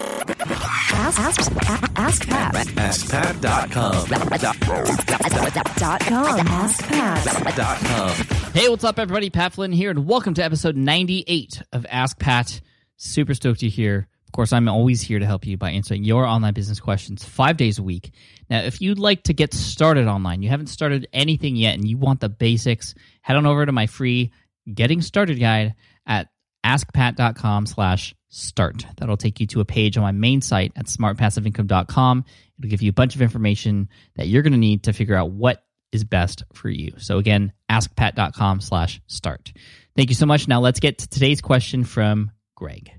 Ask, ask, ask Pat. AskPat.com. Dot com. Ask Pat. Dot com. Hey, what's up, everybody? Pat Flynn here, and welcome to episode 98 of Ask Pat. Super stoked you're here. Of course, I'm always here to help you by answering your online business questions five days a week. Now, if you'd like to get started online, you haven't started anything yet, and you want the basics, head on over to my free Getting Started guide at askpat.com slash start. That'll take you to a page on my main site at smartpassiveincome.com. It'll give you a bunch of information that you're going to need to figure out what is best for you. So again, askpat.com slash start. Thank you so much. Now let's get to today's question from Greg.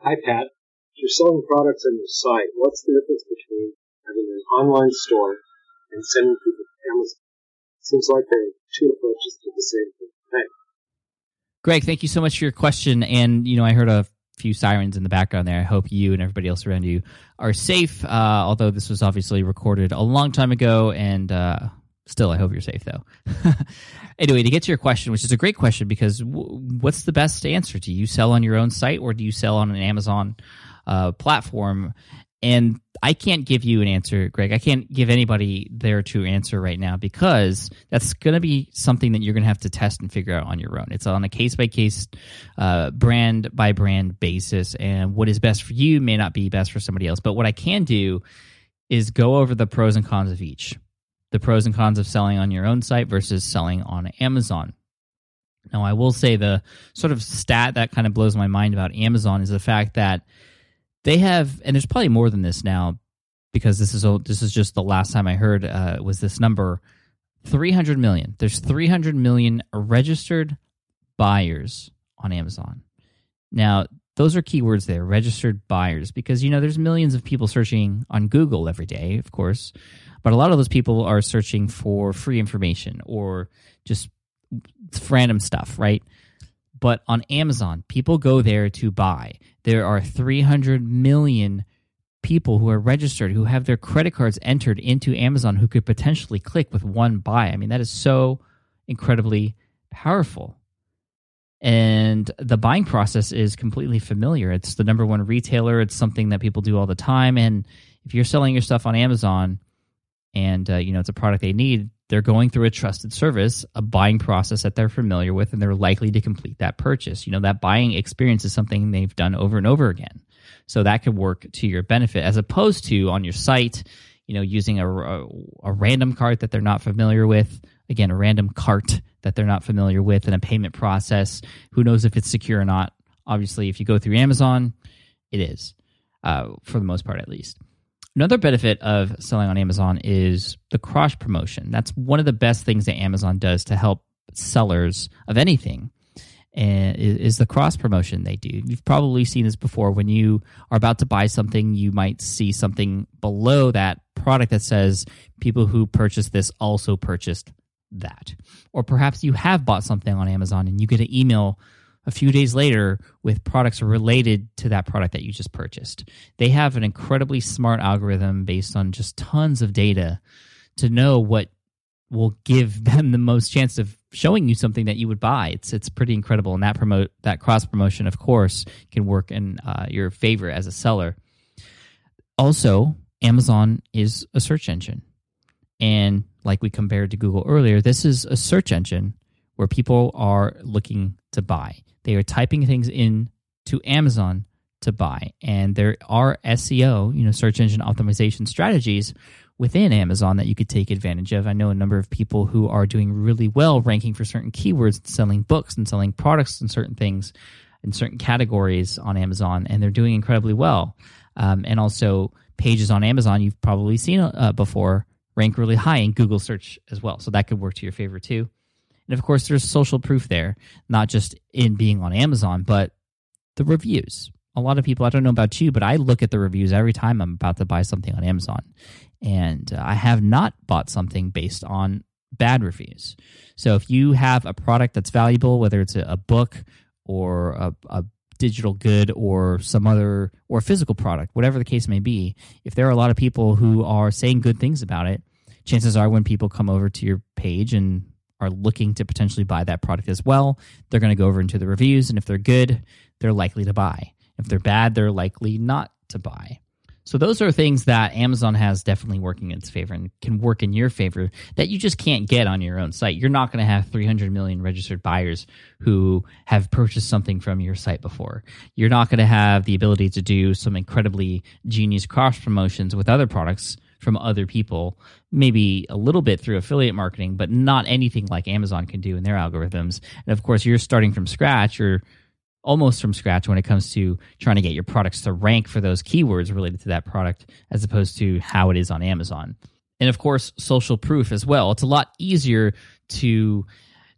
Hi, Pat. If you're selling products on your site, what's the difference between having an online store and sending people to Amazon? Seems like they're two approaches to the same thing. Thanks. Greg, thank you so much for your question. And, you know, I heard a few sirens in the background there. I hope you and everybody else around you are safe, uh, although this was obviously recorded a long time ago. And uh, still, I hope you're safe, though. anyway, to get to your question, which is a great question because w- what's the best answer? Do you sell on your own site or do you sell on an Amazon uh, platform? And I can't give you an answer, Greg. I can't give anybody their true answer right now because that's going to be something that you're going to have to test and figure out on your own. It's on a case by case, uh, brand by brand basis, and what is best for you may not be best for somebody else. But what I can do is go over the pros and cons of each. The pros and cons of selling on your own site versus selling on Amazon. Now, I will say the sort of stat that kind of blows my mind about Amazon is the fact that they have, and there's probably more than this now, because this is this is just the last time I heard uh, was this number, 300 million. There's 300 million registered buyers on Amazon. Now, those are keywords there, registered buyers, because you know there's millions of people searching on Google every day, of course, but a lot of those people are searching for free information or just random stuff, right? But on Amazon, people go there to buy. There are 300 million people who are registered who have their credit cards entered into Amazon who could potentially click with one buy. I mean, that is so incredibly powerful. And the buying process is completely familiar. It's the number one retailer, it's something that people do all the time. And if you're selling your stuff on Amazon and uh, you know it's a product they need, they're going through a trusted service, a buying process that they're familiar with, and they're likely to complete that purchase. You know, that buying experience is something they've done over and over again. So that could work to your benefit as opposed to on your site, you know, using a, a, a random cart that they're not familiar with. Again, a random cart that they're not familiar with and a payment process. Who knows if it's secure or not? Obviously, if you go through Amazon, it is, uh, for the most part at least. Another benefit of selling on Amazon is the cross promotion. That's one of the best things that Amazon does to help sellers of anything eh, and is the cross promotion they do. You've probably seen this before when you are about to buy something, you might see something below that product that says people who purchased this also purchased that. Or perhaps you have bought something on Amazon and you get an email a few days later with products related to that product that you just purchased. They have an incredibly smart algorithm based on just tons of data to know what will give them the most chance of showing you something that you would buy. It's it's pretty incredible, and that promote that cross promotion, of course, can work in uh, your favor as a seller. Also, Amazon is a search engine, and like we compared to Google earlier, this is a search engine where people are looking to buy. They are typing things in to Amazon to buy, and there are SEO, you know, search engine optimization strategies within Amazon that you could take advantage of. I know a number of people who are doing really well ranking for certain keywords, selling books and selling products and certain things in certain categories on Amazon, and they're doing incredibly well. Um, and also, pages on Amazon you've probably seen uh, before rank really high in Google search as well. So that could work to your favor too. And of course, there's social proof there, not just in being on Amazon, but the reviews. A lot of people, I don't know about you, but I look at the reviews every time I'm about to buy something on Amazon. And uh, I have not bought something based on bad reviews. So if you have a product that's valuable, whether it's a, a book or a, a digital good or some other or physical product, whatever the case may be, if there are a lot of people who are saying good things about it, chances are when people come over to your page and are looking to potentially buy that product as well, they're going to go over into the reviews, and if they're good, they're likely to buy. If they're bad, they're likely not to buy. So those are things that Amazon has definitely working in its favor and can work in your favor that you just can't get on your own site. You're not going to have 300 million registered buyers who have purchased something from your site before. You're not going to have the ability to do some incredibly genius cross promotions with other products from other people, maybe a little bit through affiliate marketing, but not anything like Amazon can do in their algorithms. And of course, you're starting from scratch. You're almost from scratch when it comes to trying to get your products to rank for those keywords related to that product as opposed to how it is on Amazon. And of course, social proof as well. It's a lot easier to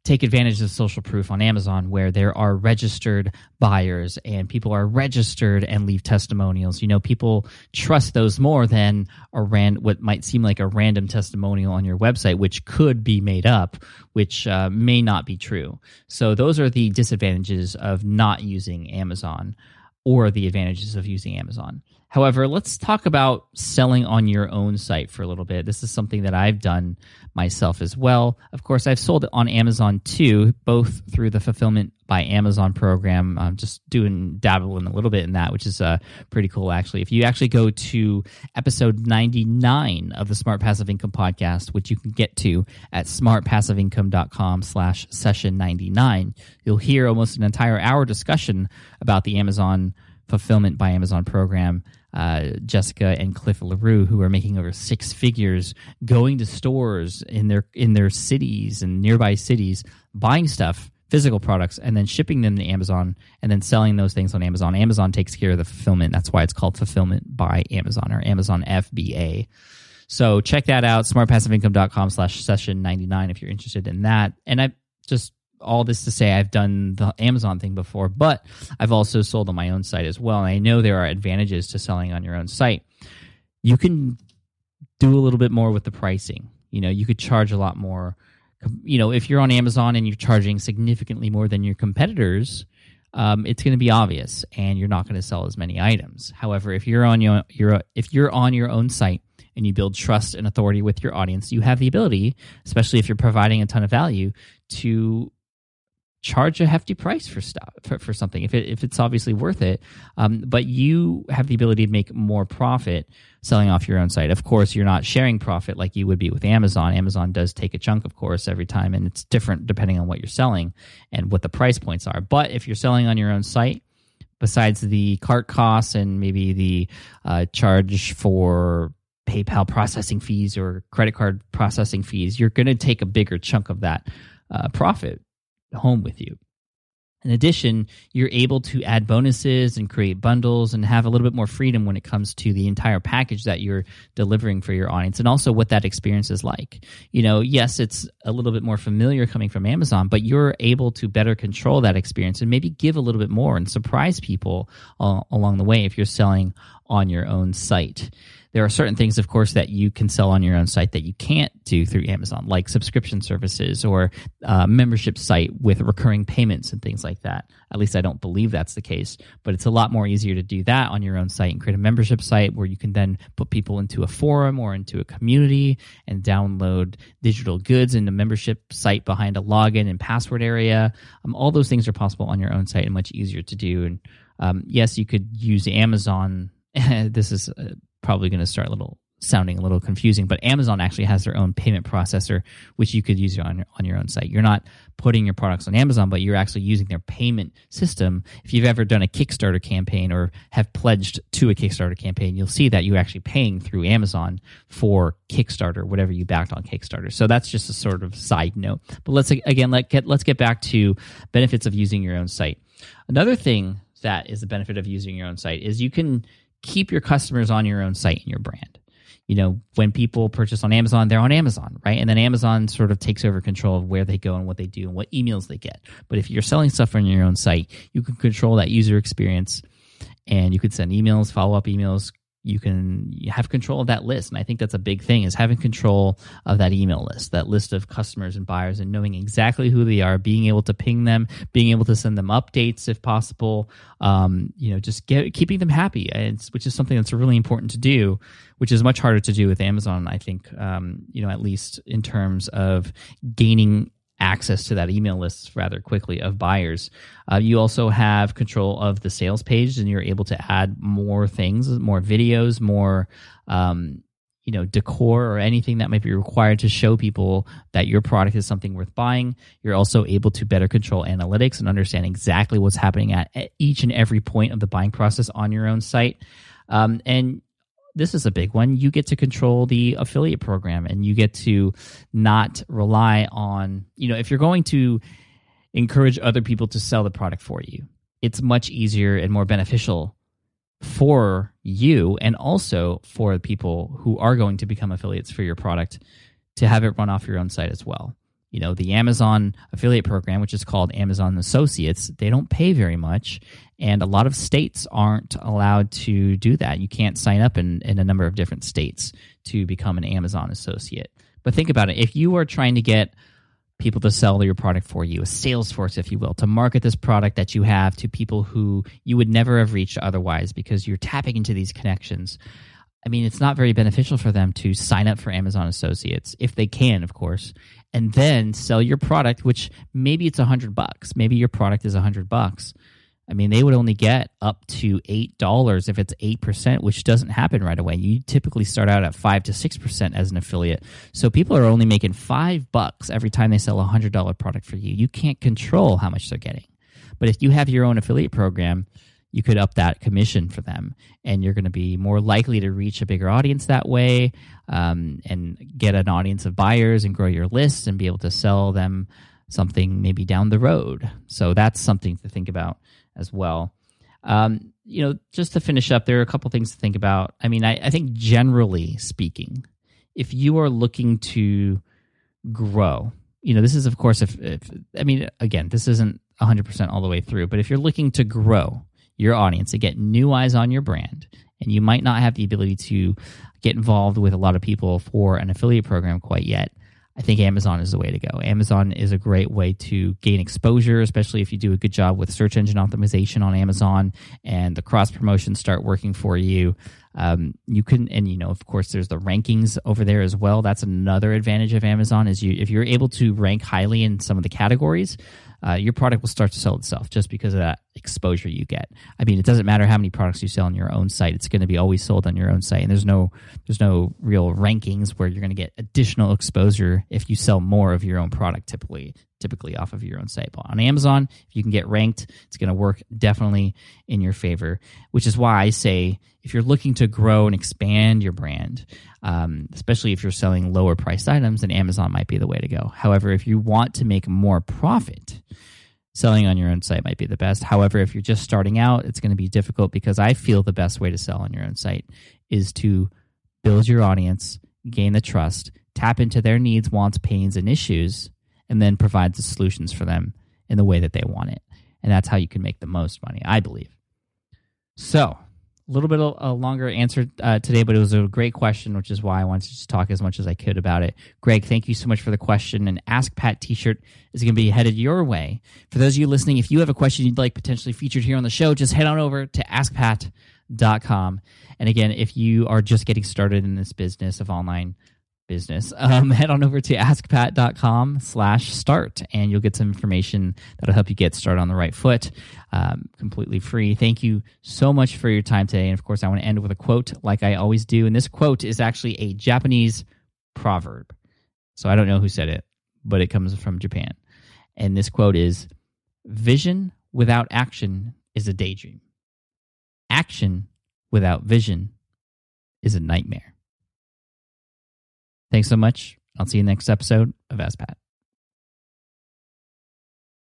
take advantage of social proof on Amazon where there are registered buyers and people are registered and leave testimonials. You know, people trust those more than a ran what might seem like a random testimonial on your website, which could be made up, which uh, may not be true. So those are the disadvantages of not using Amazon or the advantages of using Amazon. However, let's talk about selling on your own site for a little bit. This is something that I've done myself as well. Of course, I've sold it on Amazon too, both through the Fulfillment by Amazon program. I'm just doing dabbling a little bit in that, which is uh, pretty cool actually. If you actually go to episode 99 of the Smart Passive Income podcast, which you can get to at smartpassiveincome.com slash session 99, you'll hear almost an entire hour discussion about the Amazon Fulfillment by Amazon program uh, Jessica and Cliff Larrew, who are making over six figures, going to stores in their in their cities and nearby cities, buying stuff, physical products, and then shipping them to Amazon, and then selling those things on Amazon. Amazon takes care of the fulfillment. That's why it's called Fulfillment by Amazon or Amazon FBA. So check that out, smartpassiveincome.com slash session 99 if you're interested in that. And I just all this to say I've done the Amazon thing before, but I've also sold on my own site as well. And I know there are advantages to selling on your own site. You can do a little bit more with the pricing. You know, you could charge a lot more. You know, if you're on Amazon and you're charging significantly more than your competitors, um, it's going to be obvious, and you're not going to sell as many items. However, if you're on your, your if you're on your own site and you build trust and authority with your audience, you have the ability, especially if you're providing a ton of value, to charge a hefty price for stuff for, for something if it if it's obviously worth it. Um, but you have the ability to make more profit selling off your own site. Of course, you're not sharing profit like you would be with Amazon. Amazon does take a chunk, of course, every time, and it's different depending on what you're selling and what the price points are. But if you're selling on your own site, besides the cart costs and maybe the uh, charge for PayPal processing fees or credit card processing fees, you're going to take a bigger chunk of that uh, profit home with you. In addition, you're able to add bonuses and create bundles and have a little bit more freedom when it comes to the entire package that you're delivering for your audience and also what that experience is like. You know, yes, it's a little bit more familiar coming from Amazon, but you're able to better control that experience and maybe give a little bit more and surprise people uh, along the way if you're selling on your own site. There are certain things, of course, that you can sell on your own site that you can't do through Amazon, like subscription services or uh, membership site with recurring payments and things like that. At least I don't believe that's the case, but it's a lot more easier to do that on your own site and create a membership site where you can then put people into a forum or into a community and download digital goods in the membership site behind a login and password area. Um, all those things are possible on your own site and much easier to do. And um, yes, you could use Amazon. this is uh, probably going to start a little sounding a little confusing, but Amazon actually has their own payment processor, which you could use on your, on your own site. You're not putting your products on Amazon, but you're actually using their payment system. If you've ever done a Kickstarter campaign or have pledged to a Kickstarter campaign, you'll see that you're actually paying through Amazon for Kickstarter, whatever you backed on Kickstarter. So that's just a sort of side note. But let's again let get let's get back to benefits of using your own site. Another thing that is the benefit of using your own site is you can keep your customers on your own site and your brand. You know, when people purchase on Amazon, they're on Amazon, right? And then Amazon sort of takes over control of where they go and what they do and what emails they get. But if you're selling stuff on your own site, you can control that user experience and you could send emails, follow up emails, you can have control of that list. And i think that's a big thing is having control of that email list that list of customers and buyers and knowing exactly who they are being able to ping them being able to send them updates if possible um, you know just get, keeping them happy. Which is something that's really important to do which is much harder to do with amazon i think um, you know at least in terms of gaining access to that email list rather quickly of buyers. Uh, you also have control of the sales page, and you're able to add more things, more videos, more um, you know decor or anything that might be required to show people that your product is something worth buying you're also able to better control analytics and understand exactly what's happening at each and every point of the buying process on your own site um, and this is a big one you get to control the affiliate program and you get to not rely on you know if you're going to encourage other people to sell the product for you it's much easier and more beneficial for you and also for the people who are going to become affiliates for your product to have it run off your own site as well. You know, the Amazon affiliate program, which is called Amazon Associates, they don't pay very much. And a lot of states aren't allowed to do that. You can't sign up in, in a number of different states to become an Amazon associate. But think about it if you are trying to get people to sell your product for you, a sales force, if you will, to market this product that you have to people who you would never have reached otherwise because you're tapping into these connections. I mean, it's not very beneficial for them to sign up for Amazon Associates if they can, of course, and then sell your product, which maybe it's a hundred bucks. Maybe your product is a hundred bucks I mean, they would only get up to eight dollars if it's eight percent, which doesn't happen right away. You typically start out at five to six percent as an affiliate. So people are only making five bucks every time they sell a hundred dollar product for you. You can't control how much they're getting. But if you have your own affiliate program, you could up that commission for them, and you're going to be more likely to reach a bigger audience that way, um, and get an audience of buyers and grow your list and be able to sell them something maybe down the road. So that's something to think about as well. Um, you know, just to finish up, there are a couple things to think about. I mean, I, I think generally speaking, if you are looking to grow, you know, this is of course if, if I mean, again, this isn't 100% all the way through, but if you're looking to grow your audience and get new eyes on your brand, and you might not have the ability to get involved with a lot of people for an affiliate program quite yet, I think Amazon is the way to go. Amazon is a great way to gain exposure, especially if you do a good job with search engine optimization on Amazon and the cross promotions start working for you. Um, you can, and you know, of course, there's the rankings over there as well. That's another advantage of Amazon is you if you're able to rank highly in some of the categories, uh, your product will start to sell itself just because of that exposure you get. I mean, it doesn't matter how many products you sell on your own site; it's going to be always sold on your own site, and there's no there's no real rankings where you're going to get additional exposure if you sell more of your own product. Typically, typically off of your own site. But on Amazon, if you can get ranked, it's going to work definitely in your favor. Which is why I say if you're looking to grow and expand your brand, um, especially if you're selling lower priced items, then Amazon might be the way to go. However, if you want to make more profit, selling on your own site might be the best. However, if you're just starting out, it's going to be difficult because I feel the best way to sell on your own site is to build your audience, gain the trust, tap into their needs, wants, pains, and issues, and then provide the solutions for them in the way that they want it. And that's how you can make the most money, I believe. So, a little bit of a longer answer uh, today, but it was a great question, which is why I wanted to just talk as much as I could about it. Greg, thank you so much for the question. And Ask Pat t shirt is going to be headed your way. For those of you listening, if you have a question you'd like potentially featured here on the show, just head on over to askpat.com. And again, if you are just getting started in this business of online business, um, head on over to askpat.com slash start and you'll get some information that'll help you get started on the right foot um, completely free. Thank you so much for your time today. And of course, I want to end with a quote like I always do. And this quote is actually a Japanese proverb. So I don't know who said it, but it comes from Japan. And this quote is Vision without action is a daydream. Action without vision is a nightmare. Thanks so much. I'll see you next episode of Ask Pat.